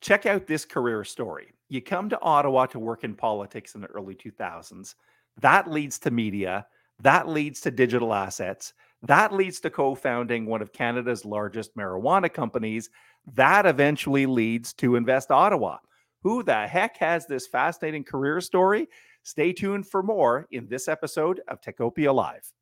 Check out this career story. You come to Ottawa to work in politics in the early 2000s. That leads to media. That leads to digital assets. That leads to co founding one of Canada's largest marijuana companies. That eventually leads to Invest Ottawa. Who the heck has this fascinating career story? Stay tuned for more in this episode of Techopia Live.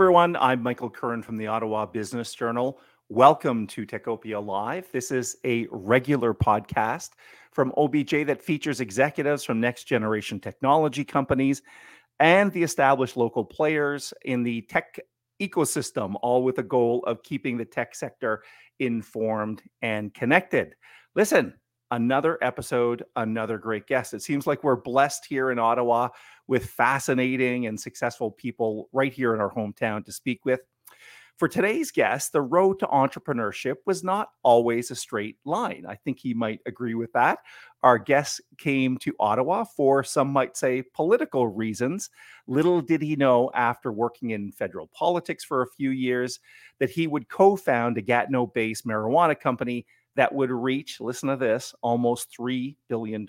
Everyone, I'm Michael Curran from the Ottawa Business Journal. Welcome to Techopia Live. This is a regular podcast from OBJ that features executives from next generation technology companies and the established local players in the tech ecosystem, all with the goal of keeping the tech sector informed and connected. Listen, another episode, another great guest. It seems like we're blessed here in Ottawa with fascinating and successful people right here in our hometown to speak with. For today's guest, the road to entrepreneurship was not always a straight line. I think he might agree with that. Our guest came to Ottawa for some might say political reasons. Little did he know after working in federal politics for a few years that he would co found a Gatineau based marijuana company that would reach, listen to this, almost $3 billion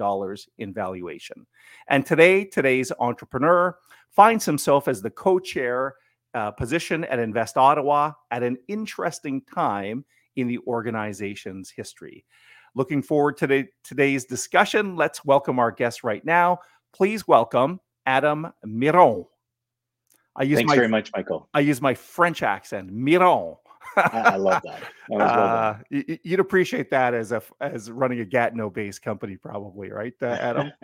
in valuation. And today, today's entrepreneur finds himself as the co chair uh, position at Invest Ottawa at an interesting time in the organization's history. Looking forward to the, today's discussion. Let's welcome our guest right now. Please welcome Adam Miron. I use Thanks my, very much, Michael. I use my French accent, Miron. I, I, love that. that uh, you'd appreciate that as a as running a Gatineau-based company, probably, right, uh, Adam?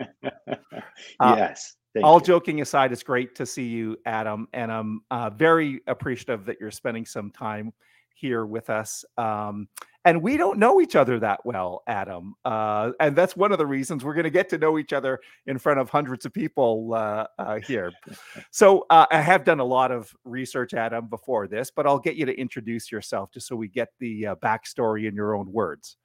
Uh, yes. all you. joking aside, it's great to see you, Adam, and I'm uh, very appreciative that you're spending some time here with us. Um, and we don't know each other that well, Adam. Uh, and that's one of the reasons we're going to get to know each other in front of hundreds of people uh, uh, here. so uh, I have done a lot of research, Adam, before this, but I'll get you to introduce yourself just so we get the uh, backstory in your own words.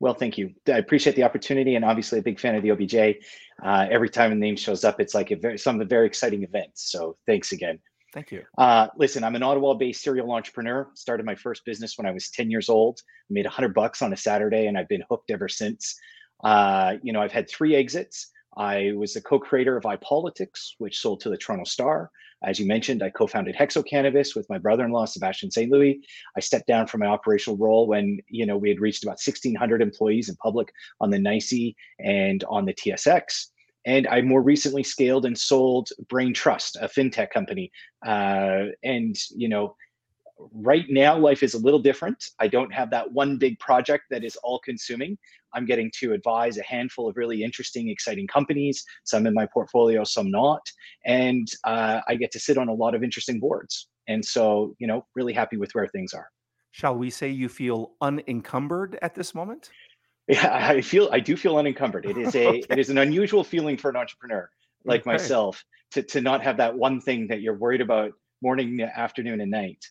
Well, thank you. I appreciate the opportunity, and obviously a big fan of the OBJ. Uh, every time a name shows up, it's like a very, some of the very exciting events. So thanks again. Thank you. Uh, listen, I'm an Ottawa-based serial entrepreneur. Started my first business when I was 10 years old. Made 100 bucks on a Saturday, and I've been hooked ever since. Uh, you know, I've had three exits. I was the co-creator of iPolitics, which sold to the Toronto Star. As you mentioned, I co-founded Hexo Cannabis with my brother-in-law, Sebastien St. Louis. I stepped down from my operational role when, you know, we had reached about 1,600 employees in public on the NYSE and on the TSX. And I more recently scaled and sold Brane Trust, a fintech company. Uh, and, you know, right now life is a little different. I don't have that one big project that is all consuming. I'm getting to advise a handful of really interesting, exciting companies, some in my portfolio, some not. And uh, I get to sit on a lot of interesting boards. And so, you know, really happy with where things are. Shall we say you feel unencumbered at this moment? Yeah, I feel I do feel unencumbered. It is a okay. it is an unusual feeling for an entrepreneur like okay. myself to to not have that one thing that you're worried about morning, afternoon, and night.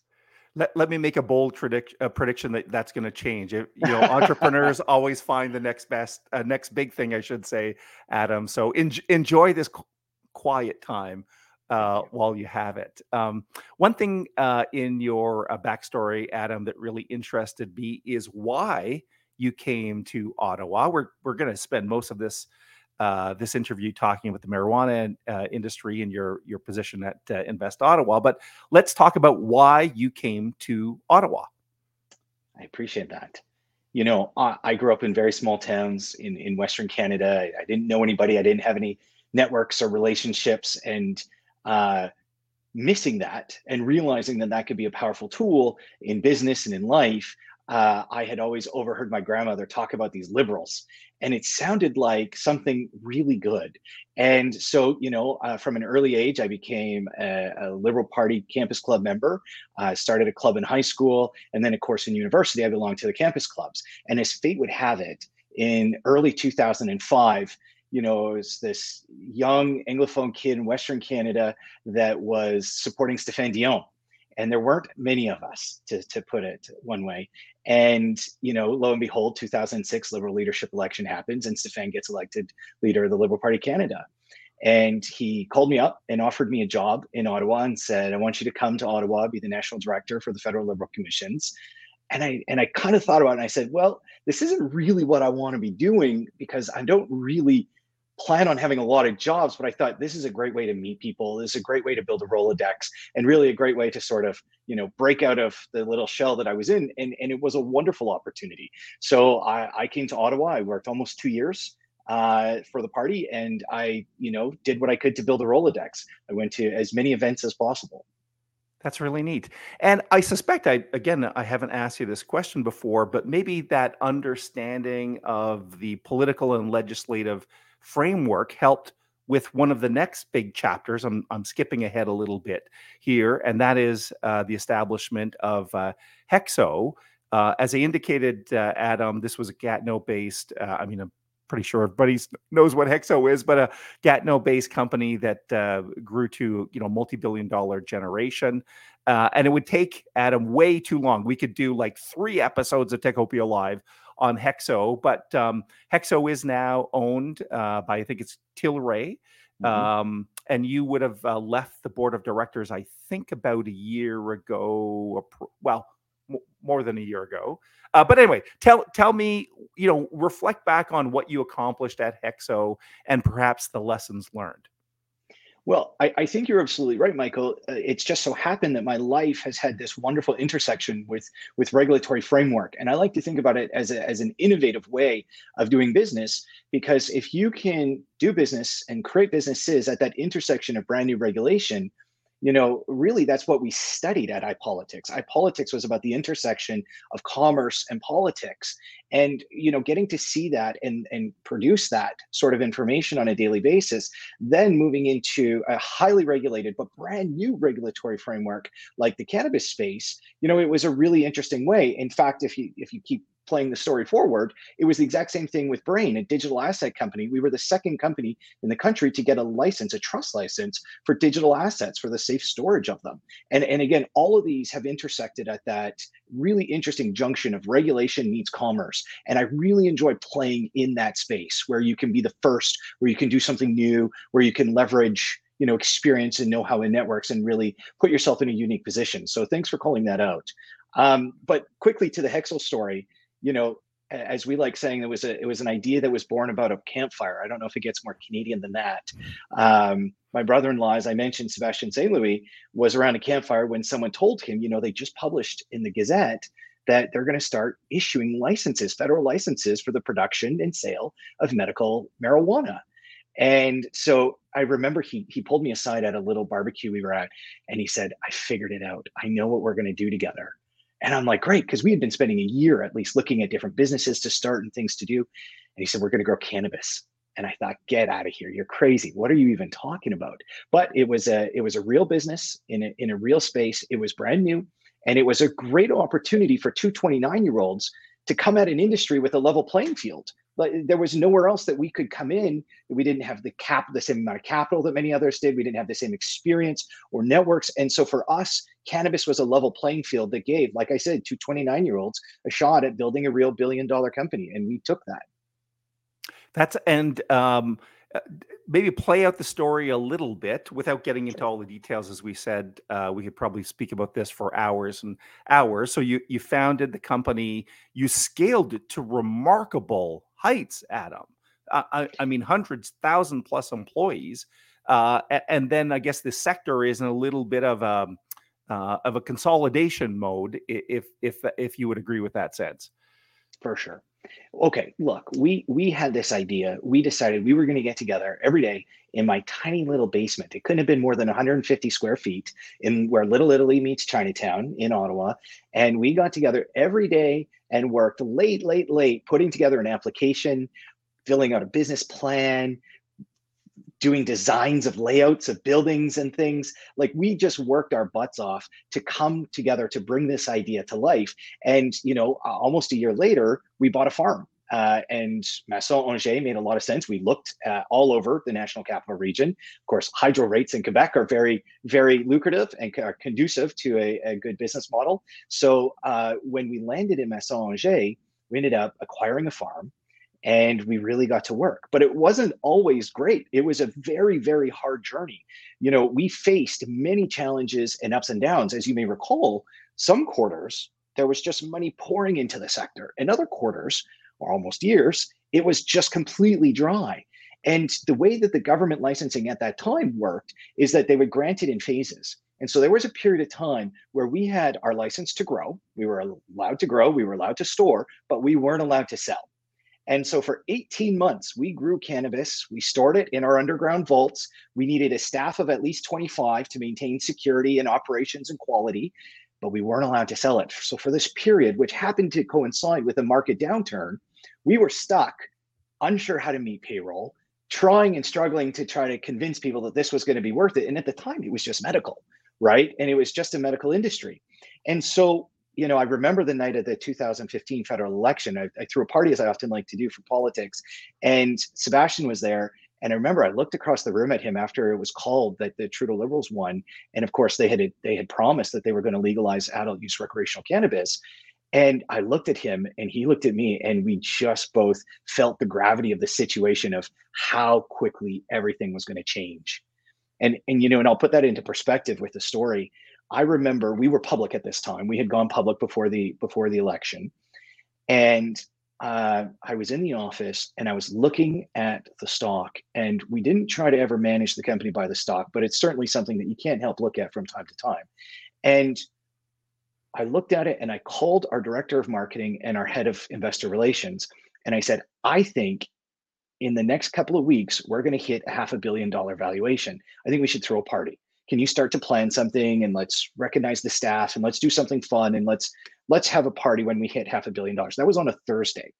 Let, let me make a bold predict, a prediction that that's going to change. It, you know, entrepreneurs always find the next best, uh, next big thing, I should say, Adam. So en- enjoy this qu- quiet time uh, while you have it. Um, one thing uh, in your uh, backstory, Adam, that really interested me is why you came to Ottawa. We're we're going to spend most of this uh, this interview talking about the marijuana uh, industry and your your position at uh, Invest Ottawa. But let's talk about why you came to Ottawa. I appreciate that. You know, I, I grew up in very small towns in in Western Canada. I, I, didn't know anybody. I didn't have any networks or relationships, and uh, missing that and realizing that that could be a powerful tool in business and in life uh, I had always overheard my grandmother talk about these liberals, and it sounded like something really good. And so, you know, uh, from an early age, I became a, a Liberal Party campus club member. I uh, started a club in high school, and then, of course, in university, I belonged to the campus clubs. And as fate would have it, in early 2005, you know, it was this young Anglophone kid in Western Canada that was supporting Stéphane Dion. And there weren't many of us, to, to put it one way. And, you know, lo and behold, 2006 Liberal leadership election happens and Stéphane gets elected leader of the Liberal Party Canada. And he called me up and offered me a job in Ottawa and said, I want you to come to Ottawa, be the national director for the Federal Liberal Commissions and I and I kind of thought about it and I said, well, this isn't really what I want to be doing because I don't really plan on having a lot of jobs, but I thought this is a great way to meet people. This is a great way to build a Rolodex and really a great way to sort of, you know, break out of the little shell that I was in. And, and it was a wonderful opportunity. So I, I came to Ottawa. I worked almost two years uh, for the party and I, you know, did what I could to build a Rolodex. I went to as many events as possible. That's really neat. And I suspect I again I haven't asked you this question before, but maybe that understanding of the political and legislative framework helped with one of the next big chapters. I'm, I'm skipping ahead a little bit here, and that is uh, the establishment of uh, Hexo. Uh, as I indicated, uh, Adam, this was a Gatineau based, uh, I mean, I'm pretty sure everybody knows what Hexo is, but a Gatineau-based company that uh, grew to you know multi-billion-dollar generation, uh, and it would take Adam way too long. We could do like three episodes of Techopia Live on Hexo, but um, Hexo is now owned uh, by I think it's Tilray. Mm-hmm. Um, and you would have uh, left the board of directors, I think, about a year ago. Well, more than a year ago. Uh, but anyway, tell tell me, you know, reflect back on what you accomplished at Hexo and perhaps the lessons learned. Well, I, I, think you're absolutely right, Michael. Uh, it's just so happened that my life has had this wonderful intersection with with regulatory framework, and I like to think about it as a, as an innovative way of doing business. Because if you can do business and create businesses at that intersection of brand new regulation, you know, really that's what we studied at iPolitics. iPolitics was about the intersection of commerce and politics. And, you know, getting to see that and, and produce that sort of information on a daily basis, then moving into a highly regulated but brand new regulatory framework like the cannabis space, you know, it was a really interesting way. In fact, if you if you keep playing the story forward, it was the exact same thing with Brane, a digital asset company. We were the second company in the country to get a license, a trust license for digital assets for the safe storage of them. And, and again, all of these have intersected at that really interesting junction of regulation meets commerce. And I really enjoy playing in that space where you can be the first, where you can do something new, where you can leverage you know experience and know-how in networks and really put yourself in a unique position so thanks for calling that out um, but quickly to the hexo story you know, as we like saying, it was a it was an idea that was born about a campfire. I don't know if it gets more Canadian than that. Um, my brother-in-law, as I mentioned, Sebastien St. Louis, was around a campfire when someone told him, you know, they just published in the Gazette that they're going to start issuing licenses, federal licenses for the production and sale of medical marijuana. And so I remember he he pulled me aside at a little barbecue we were at, and he said, "I figured it out. I know what we're going to do together." And I'm like, great, because we had been spending a year at least looking at different businesses to start and things to do. And he said, we're going to grow cannabis. And I thought, get out of here. You're crazy. What are you even talking about? But it was a it was a real business in a, in a real space. It was brand new. And it was a great opportunity for two 29 year olds to come at an industry with a level playing field but there was nowhere else that we could come in. We didn't have the cap, the same amount of capital that many others did. We didn't have the same experience or networks. And so for us, cannabis was a level playing field that gave, like I said, to 29 year olds a shot at building a real billion dollar company. And we took that. That's and um, uh, maybe play out the story a little bit without getting into all the details. As we said, uh, we could probably speak about this for hours and hours. So you you founded the company, you scaled it to remarkable heights, Adam. I, I, mean, hundreds, thousand plus employees, uh, and then I guess the sector is in a little bit of a uh, of a consolidation mode, if if if you would agree with that sense. For sure. Okay, look, we we had this idea. We decided we were going to get together every day in my tiny little basement. It couldn't have been more than 150 square feet in where Little Italy meets Chinatown in Ottawa, and we got together every day and worked late, late, late, putting together an application, filling out a business plan, doing designs of layouts of buildings and things. Like we just worked our butts off to come together to bring this idea to life. And, you know, almost a year later, we bought a farm uh, and Masson Angers made a lot of sense. We looked uh, all over the national capital region. Of course, hydro rates in Quebec are very, very lucrative and are conducive to a, a good business model. So uh, when we landed in Masson Angers, we ended up acquiring a farm and we really got to work. But it wasn't always great. It was a very, very hard journey. You know, we faced many challenges and ups and downs. As you may recall, some quarters, there was just money pouring into the sector. In other quarters, or almost years, it was just completely dry. And the way that the government licensing at that time worked is that they would grant it in phases. And so there was a period of time where we had our license to grow. We were allowed to grow, we were allowed to store, but we weren't allowed to sell. And so for 18 months, we grew cannabis. We stored it in our underground vaults. We needed a staff of at least 25 to maintain security and operations and quality, but we weren't allowed to sell it. So for this period, which happened to coincide with a market downturn, we were stuck, unsure how to meet payroll, trying and struggling to try to convince people that this was going to be worth it. And at the time, it was just medical, right? And it was just a medical industry. And so you know, I remember the night of the 2015 federal election. I, I, threw a party, as I often like to do for politics, and Sebastien was there. And I remember I looked across the room at him after it was called that the Trudeau Liberals won, and of course they had they had promised that they were going to legalize adult use recreational cannabis. And I looked at him, and he looked at me, and we just both felt the gravity of the situation of how quickly everything was going to change. And and you know, and I'll put that into perspective with the story I remember we were public at this time. We had gone public before the before the election, and uh, I was in the office and I was looking at the stock. And we didn't try to ever manage the company by the stock, but it's certainly something that you can't help look at from time to time. And I looked at it and I called our director of marketing and our head of investor relations, and I said, I think in the next couple of weeks we're going to hit a half a billion dollar valuation. I think we should throw a party can you start to plan something and let's recognize the staff and let's do something fun and let's let's have a party when we hit half a billion dollars. That was on a thursday.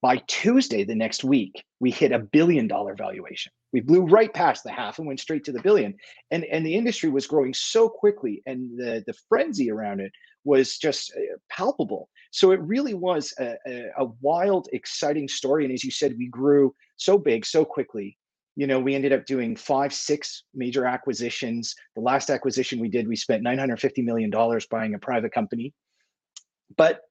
By tuesday the next week we hit a billion dollar valuation. We blew right past the half and went straight to the billion. And and the industry was growing so quickly and the the frenzy around it was just uh, palpable. So it really was a, a, a wild exciting story. And as you said we grew so big so quickly you know, we ended up doing five, six major acquisitions. The last acquisition we did, we spent $950 million buying a private company. But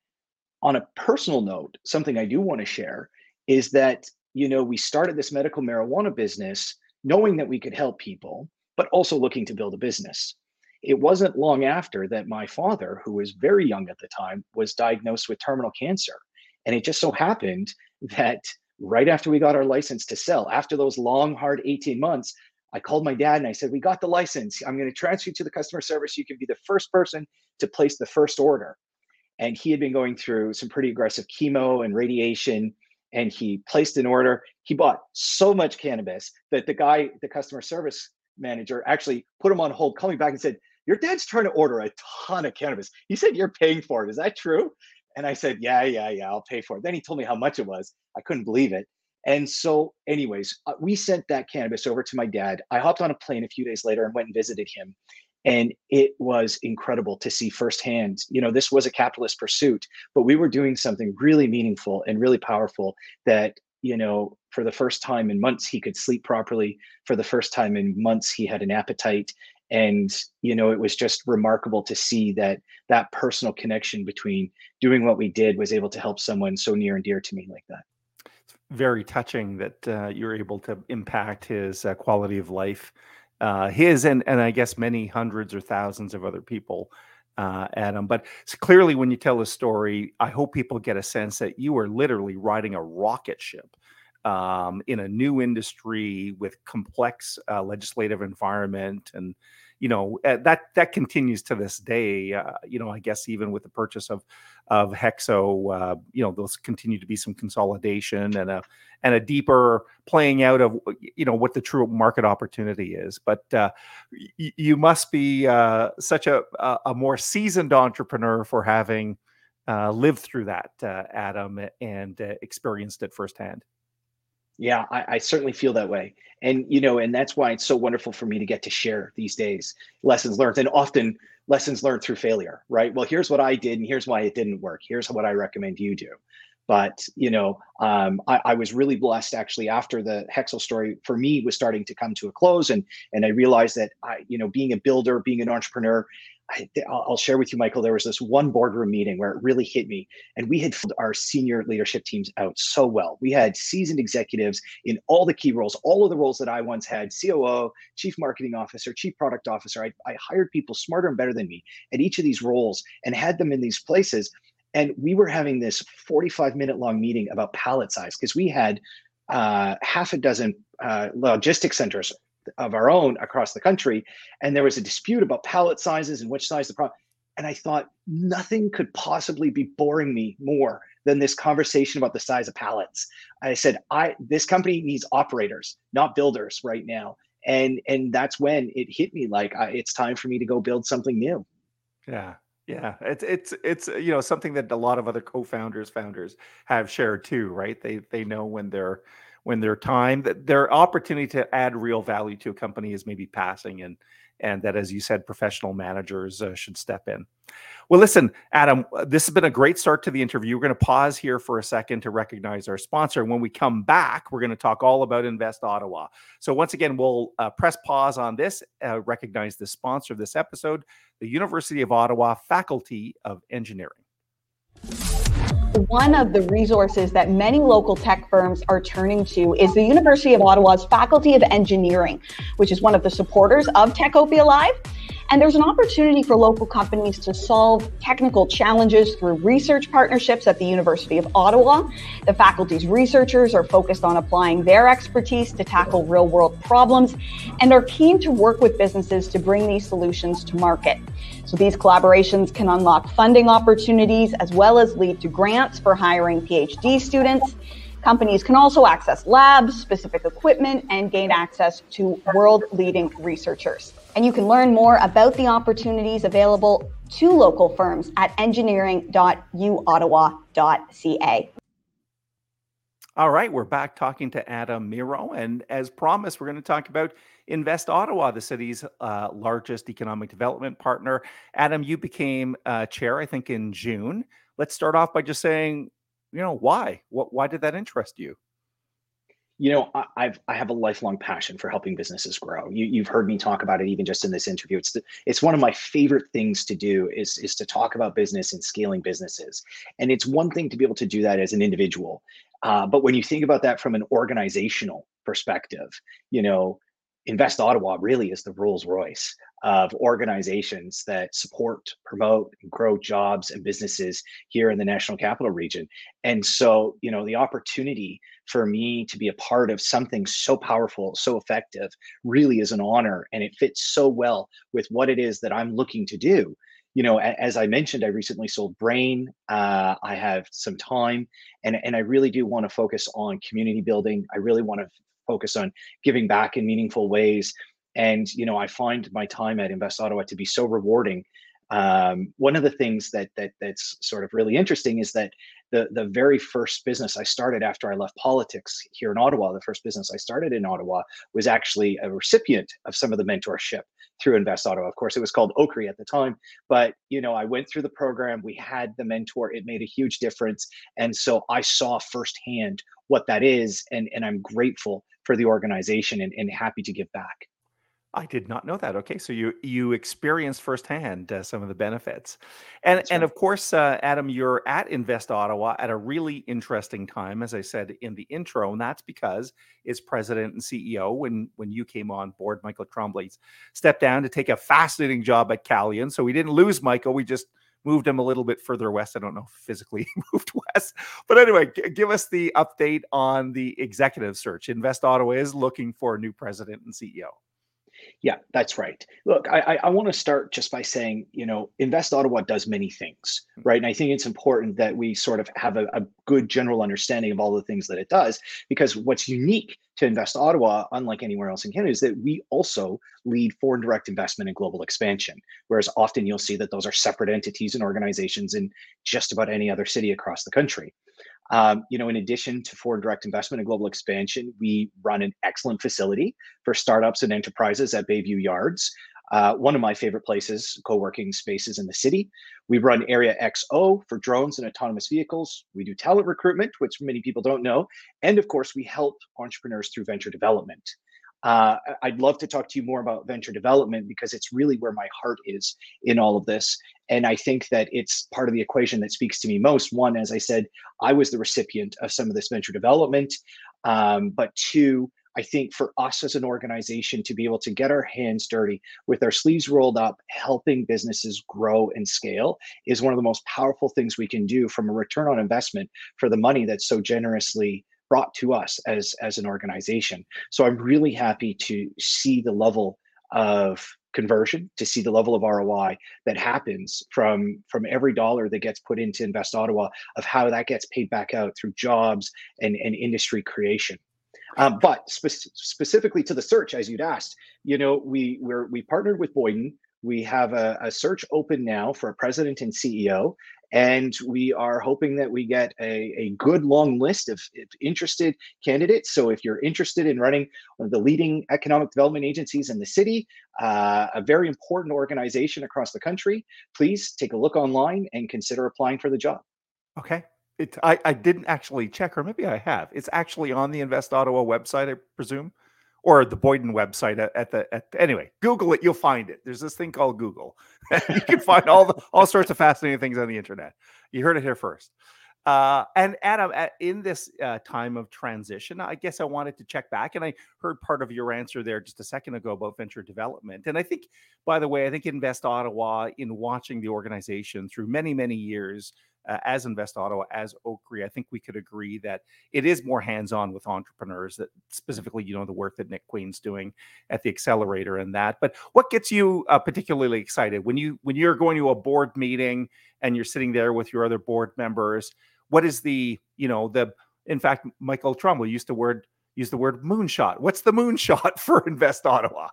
on a personal note, something I do want to share is that, you know, we started this medical marijuana business knowing that we could help people, but also looking to build a business. It wasn't long after that my father, who was very young at the time, was diagnosed with terminal cancer. And it just so happened that right after we got our license to sell, after those long, hard 18 months, I called my dad and I said, We got the license. I'm going to transfer you to the customer service. You can be the first person to place the first order. And he had been going through some pretty aggressive chemo and radiation. And he placed an order. He bought so much cannabis that the guy, the customer service manager, actually put him on hold, coming back and said, Your dad's trying to order a ton of cannabis. He said, You're paying for it. Is that true? And I said, yeah, yeah, yeah, I'll pay for it. Then he told me how much it was. I couldn't believe it. And so, anyways, uh, we sent that cannabis over to my dad. I hopped on a plane a few days later and went and visited him. And it was incredible to see firsthand. You know, this was a capitalist pursuit, but we were doing something really meaningful and really powerful that, you know, for the first time in months, he could sleep properly. For the first time in months, he had an appetite and you know it was just remarkable to see that that personal connection between doing what we did was able to help someone so near and dear to me like that. It's very touching that uh, you're able to impact his uh, quality of life uh, his and and i guess many hundreds or thousands of other people uh, adam but clearly when you tell a story i hope people get a sense that you are literally riding a rocket ship um, in a new industry with complex uh, legislative environment and you know uh, that that continues to this day uh, you know i guess even with the purchase of of hexo uh, you know those continue to be some consolidation and a and a deeper playing out of you know what the true market opportunity is. But uh, y- you must be uh, such a a more seasoned entrepreneur for having uh, lived through that adam and experienced it firsthand yeah, I, I, certainly feel that way. And, you know, and that's why it's so wonderful for me to get to share these days lessons learned and often lessons learned through failure, right? Well, here's what I did and here's why it didn't work. Here's what I recommend you do. But you know, um, I, I, was really blessed actually after the Hexo story for me was starting to come to a close, and and I realized that I, you know, being a builder, being an entrepreneur, I, will share with you, Michael. There was this one boardroom meeting where it really hit me, and we had filled our senior leadership teams out so well. We had seasoned executives in all the key roles, all of the roles that I once had: COO, Chief Marketing Officer, Chief Product Officer. I, I hired people smarter and better than me at each of these roles, and had them in these places. And we were having this 45 minute long meeting about pallet size because we had uh, half a dozen uh, logistic centers of our own across the country. And there was a dispute about pallet sizes and which size the product. And I thought nothing could possibly be boring me more than this conversation about the size of pallets. I said, I this company needs operators, not builders right now. And and that's when it hit me like I, it's time for me to go build something new. Yeah. Yeah, it's it's it's you know something that a lot of other co-founders founders have shared too, right? They they know when they're when their time their opportunity to add real value to a company is maybe passing and and that as you said professional managers uh, should step in. Well listen adam uh, this has been a great start to the interview. We're going to pause here for a second to recognize our sponsor. And when we come back we're going to talk all about invest ottawa. So once again we'll uh, press pause on this uh, recognize the sponsor of this episode the university of ottawa faculty of engineering one of the resources that many local tech firms are turning to is the University of Ottawa's Faculty of Engineering, which is one of the supporters of Techopia Live. And there's an opportunity for local companies to solve technical challenges through research partnerships at the University of Ottawa. The faculty's researchers are focused on applying their expertise to tackle real world problems and are keen to work with businesses to bring these solutions to market. So these collaborations can unlock funding opportunities as well as lead to grants for hiring PhD students. Companies can also access labs, specific equipment, and gain access to world leading researchers. And you can learn more about the opportunities available to local firms at engineering.uottawa.ca. All right, we're back talking to Adam Miron. And as promised, we're going to talk about Invest Ottawa, the city's uh, largest economic development partner. Adam, you became uh, chair, I think, in June. Let's start off by just saying, you know, why? What? Why did that interest you? You know I, i've i have a lifelong passion for helping businesses grow. You, you've heard me talk about it even just in this interview. It's the, it's one of my favorite things to do is is to talk about business and scaling businesses. And it's one thing to be able to do that as an individual. Uh, but when you think about that from an organizational perspective you know invest ottawa really is the rolls royce of organizations that support, promote, and grow jobs and businesses here in the National Capital Region. And so, you know, the opportunity for me to be a part of something so powerful, so effective, really is an honor. And it fits so well with what it is that I'm looking to do. You know, as I mentioned, I recently sold Brane. Uh, I have some time, and, and I really do want to focus on community building. I really want to focus on giving back in meaningful ways and you know i find my time at invest ottawa to be so rewarding um, one of the things that that that's sort of really interesting is that the the very first business I started after I left politics here in Ottawa, the first business I started in Ottawa was actually a recipient of some of the mentorship through Invest Ottawa. Of course, it was called OCRI at the time, but you know I went through the program. We had the mentor. It made a huge difference, and so I saw firsthand what that is, and and I'm grateful for the organization and, and happy to give back. I did not know that. Okay, so you you experienced firsthand uh, some of the benefits, and That's and right. of course, uh, Adam, you're at Invest Ottawa at a really interesting time, as I said in the intro, and that's because its president and CEO, when when you came on board, Michael Tremblay stepped down to take a fascinating job at Calian. So we didn't lose Michael; we just moved him a little bit further west. I don't know if physically moved west, but anyway, g- give us the update on the executive search. Invest Ottawa is looking for a new president and CEO. Yeah, that's right. Look, I, I, I want to start just by saying, you know, Invest Ottawa does many things, Mm. right? And I think it's important that we sort of have a, a good general understanding of all the things that it does, because what's unique to Invest Ottawa, unlike anywhere else in Canada, is that we also lead foreign direct investment and global expansion. Whereas often you'll see that those are separate entities and organizations in just about any other city across the country. Um, you know, in addition to foreign direct investment and global expansion, we run an excellent facility for startups and enterprises at Bayview Yards. uh, one of my favorite places, co-working spaces in the city. We run Area XO for drones and autonomous vehicles. We do talent recruitment, which many people don't know. And of course, we help entrepreneurs through venture development. Uh, I'd love to talk to you more about venture development because it's really where my heart is in all of this. And I think that it's part of the equation that speaks to me most. One, as I said, I was the recipient of some of this venture development. Um, but two, I think for us as an organization to be able to get our hands dirty with our sleeves rolled up, helping businesses grow and scale is one of the most powerful things we can do from a return on investment for the money that's so generously brought to us as as an organization. So I'm really happy to see the level of conversion to see the level of ROI that happens from from every dollar that gets put into Invest Ottawa of how that gets paid back out through jobs and, and industry creation. Um, but spe- specifically to the search, as you'd asked, you know, we we're, we partnered with Boyden. We have a, a search open now for a president and CEO, and we are hoping that we get a, a good long list of, of interested candidates. So if you're interested in running one of the leading economic development agencies in the city, uh, a very important organization across the country, please take a look online and consider applying for the job. Okay. It, I, I didn't actually check, or maybe I have. It's actually on the Invest Ottawa website, I presume or the Boyden website at, at the at, anyway. Google it, you'll find it. There's this thing called Google. you can find all the all sorts of fascinating things on the internet. You heard it here first. Uh, and Adam, at, in this uh, time of transition, I guess I wanted to check back, and I heard part of your answer there just a second ago about venture development. And I think, by the way, I think Invest Ottawa, in watching the organization through many, many years, uh, as Invest Ottawa, as OCRI, I think we could agree that it is more hands-on with entrepreneurs. That specifically, you know, the work that Nick Queen's doing at the accelerator and that. But what gets you uh, particularly excited when you when you're going to a board meeting and you're sitting there with your other board members? What is the you know the in fact, Michael Tremblay used the word use the word moonshot. What's the moonshot for Invest Ottawa?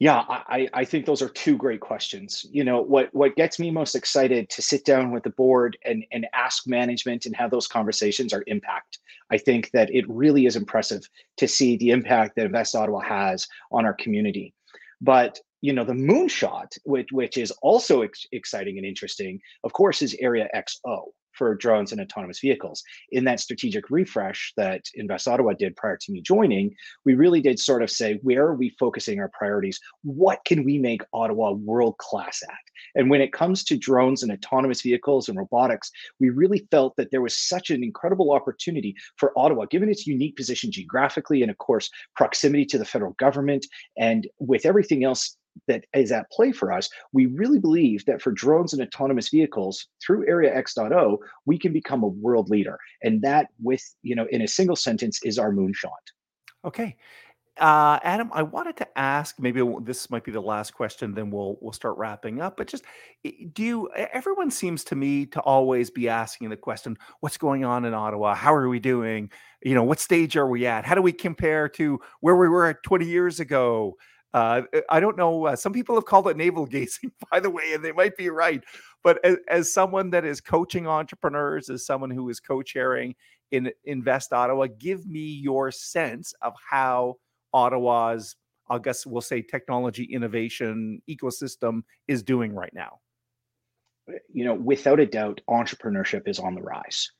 Yeah, I, I think those are two great questions. You know, what what gets me most excited to sit down with the board and and ask management and have those conversations are impact. I think that it really is impressive to see the impact that Invest Ottawa has on our community. But you know, the moonshot, which which is also ex- exciting and interesting, of course, is Area XO for drones and autonomous vehicles. In that strategic refresh that Invest Ottawa did prior to me joining, we really did sort of say, where are we focusing our priorities? What can we make Ottawa world class at? And when it comes to drones and autonomous vehicles and robotics, we really felt that there was such an incredible opportunity for Ottawa, given its unique position geographically and, of course, proximity to the federal government, and with everything else that is at play for us, we really believe that for drones and autonomous vehicles through Area X.O, we can become a world leader. And that, with, you know, in a single sentence, is our moonshot. Okay. Uh, Adam, I wanted to ask. Maybe this might be the last question. Then we'll we'll start wrapping up. But just do you? Everyone seems to me to always be asking the question: What's going on in Ottawa? How are we doing? You know, what stage are we at? How do we compare to where we were at 20 years ago? Uh, eh, I don't know. Uh, some people have called it navel gazing, by the way, and they might be right. But as, as someone that is coaching entrepreneurs, as someone who is co-chairing in Invest Ottawa, give me your sense of how Ottawa's, I guess we'll say, technology innovation ecosystem is doing right now. You know, without a doubt, entrepreneurship is on the rise.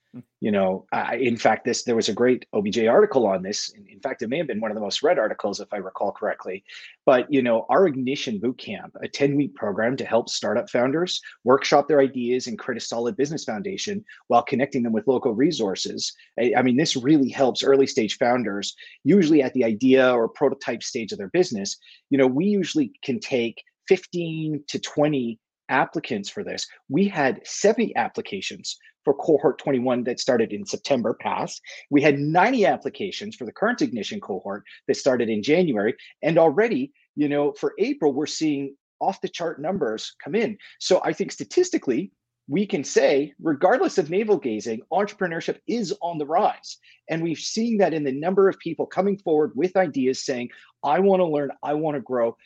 You know, I, in fact, this there was a great OBJ article on this. In, fact, it may have been one of the most read articles, if I recall correctly. But you know, our Ignition Bootcamp, a ten-week program to help startup founders workshop their ideas and create a solid business foundation while connecting them with local resources. I, I mean, this really helps early-stage founders, usually at the idea or prototype stage of their business. You know, we usually can take 15 to 20 applicants for this. We had 70 applications for cohort 21 that started in September past. We had 90 applications for the current ignition cohort that started in January. And already, you know, for April, we're seeing off the chart numbers come in. So I think statistically, we can say, regardless of navel gazing, entrepreneurship is on the rise. And we've seen that in the number of people coming forward with ideas saying, I want to learn, I want to grow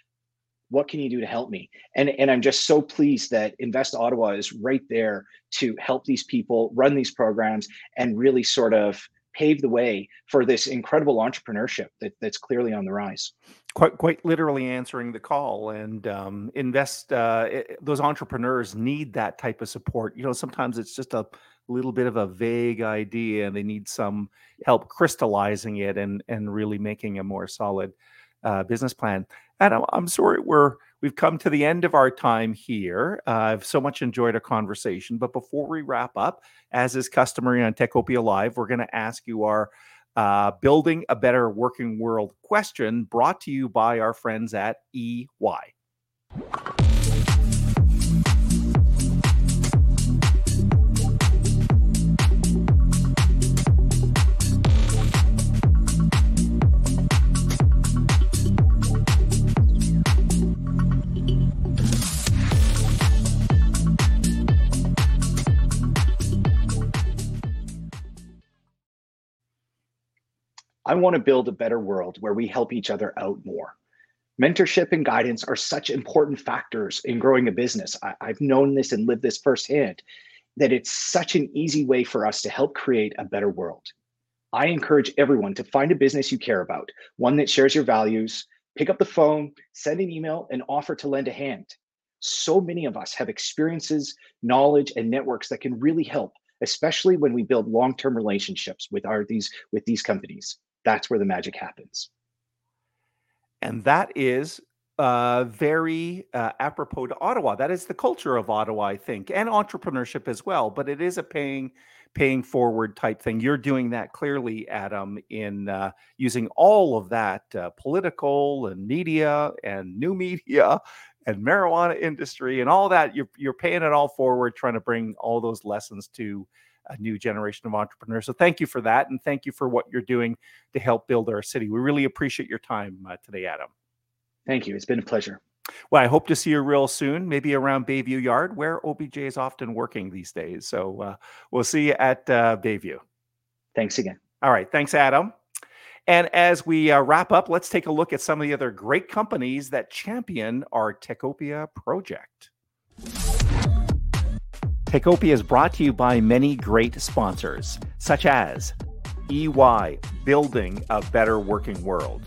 what can you do to help me and and i'm just so pleased that invest ottawa is right there to help these people run these programs and really sort of pave the way for this incredible entrepreneurship that, that's clearly on the rise. Quite, quite literally answering the call and um, invest. Uh, it, those entrepreneurs need that type of support. You know, sometimes it's just a little bit of a vague idea, and they need some help crystallizing it and and really making a more solid uh, business plan. And I'm, I'm sorry we're we've come to the end of our time here. Uh, I've so much enjoyed our conversation, but before we wrap up, as is customary on Techopia Live, we're going to ask you our uh, Building a Better Working World question brought to you by our friends at EY. I want to build a better world where we help each other out more. Mentorship and guidance are such important factors in growing a business. I, have known this and lived this firsthand that it's such an easy way for us to help create a better world. I encourage everyone to find a business you care about, one that shares your values, pick up the phone, send an email, and offer to lend a hand. So many of us have experiences, knowledge, and networks that can really help, especially when we build long-term relationships with our these with these companies that's where the magic happens. And that is uh, very uh, apropos to Ottawa. That is the culture of Ottawa, I think, and entrepreneurship as well. But it is a paying paying forward type thing. You're doing that clearly, Adam, in uh, using all of that uh, political and media and new media and marijuana industry and all that. You're you're paying it all forward, trying to bring all those lessons to a new generation of entrepreneurs. So thank you for that. And thank you for what you're doing to help build our city. We really appreciate your time uh, today, Adam. Thank you. It's been a pleasure. Well, I hope to see you real soon, maybe around Bayview Yard, where OBJ is often working these days. So uh, we'll see you at uh, Bayview. Thanks again. All right. Thanks, Adam. And as we uh, wrap up, let's take a look at some of the other great companies that champion our Techopia project. Techopia is brought to you by many great sponsors, such as EY, building a better working world.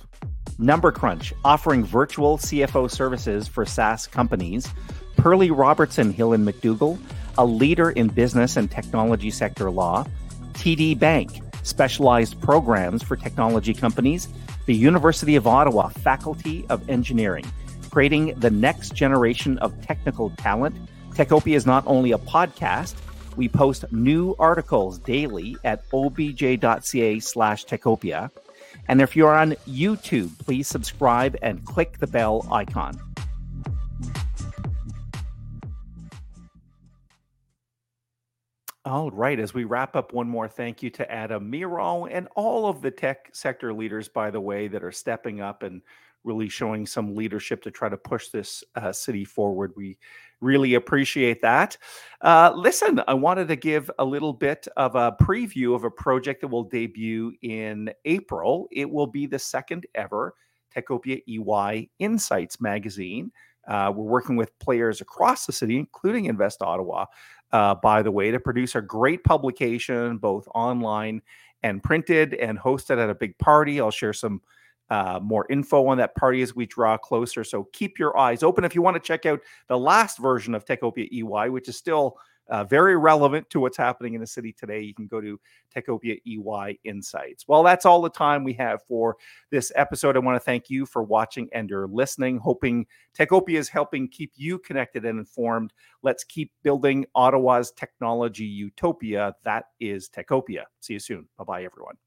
Number Crunch, offering virtual CFO services for SaaS companies. Perley Robertson Hill and McDougall, a leader in business and technology sector law. TD Bank, specialized programs for technology companies. The University of Ottawa Faculty of Engineering, creating the next generation of technical talent Techopia is not only a podcast, we post new articles daily at obj.ca slash techopia. And if you're on YouTube, please subscribe and click the bell icon. All right. As we wrap up, one more thank you to Adam Miron and all of the tech sector leaders, by the way, that are stepping up and really showing some leadership to try to push this uh, city forward. We really appreciate that. Uh, listen, I wanted to give a little bit of a preview of a project that will debut in April. It will be the second ever Techopia EY Insights magazine. Uh, we're working with players across the city, including Invest Ottawa, uh, by the way, to produce a great publication, both online and printed, and hosted at a big party. I'll share some uh, more info on that party as we draw closer. So keep your eyes open if you want to check out the last version of Techopia EY, which is still uh, very relevant to what's happening in the city today. You can go to Techopia EY Insights. Well, that's all the time we have for this episode. I want to thank you for watching and your listening. Hoping Techopia is helping keep you connected and informed. Let's keep building Ottawa's technology utopia. That is Techopia. See you soon. Bye bye, everyone.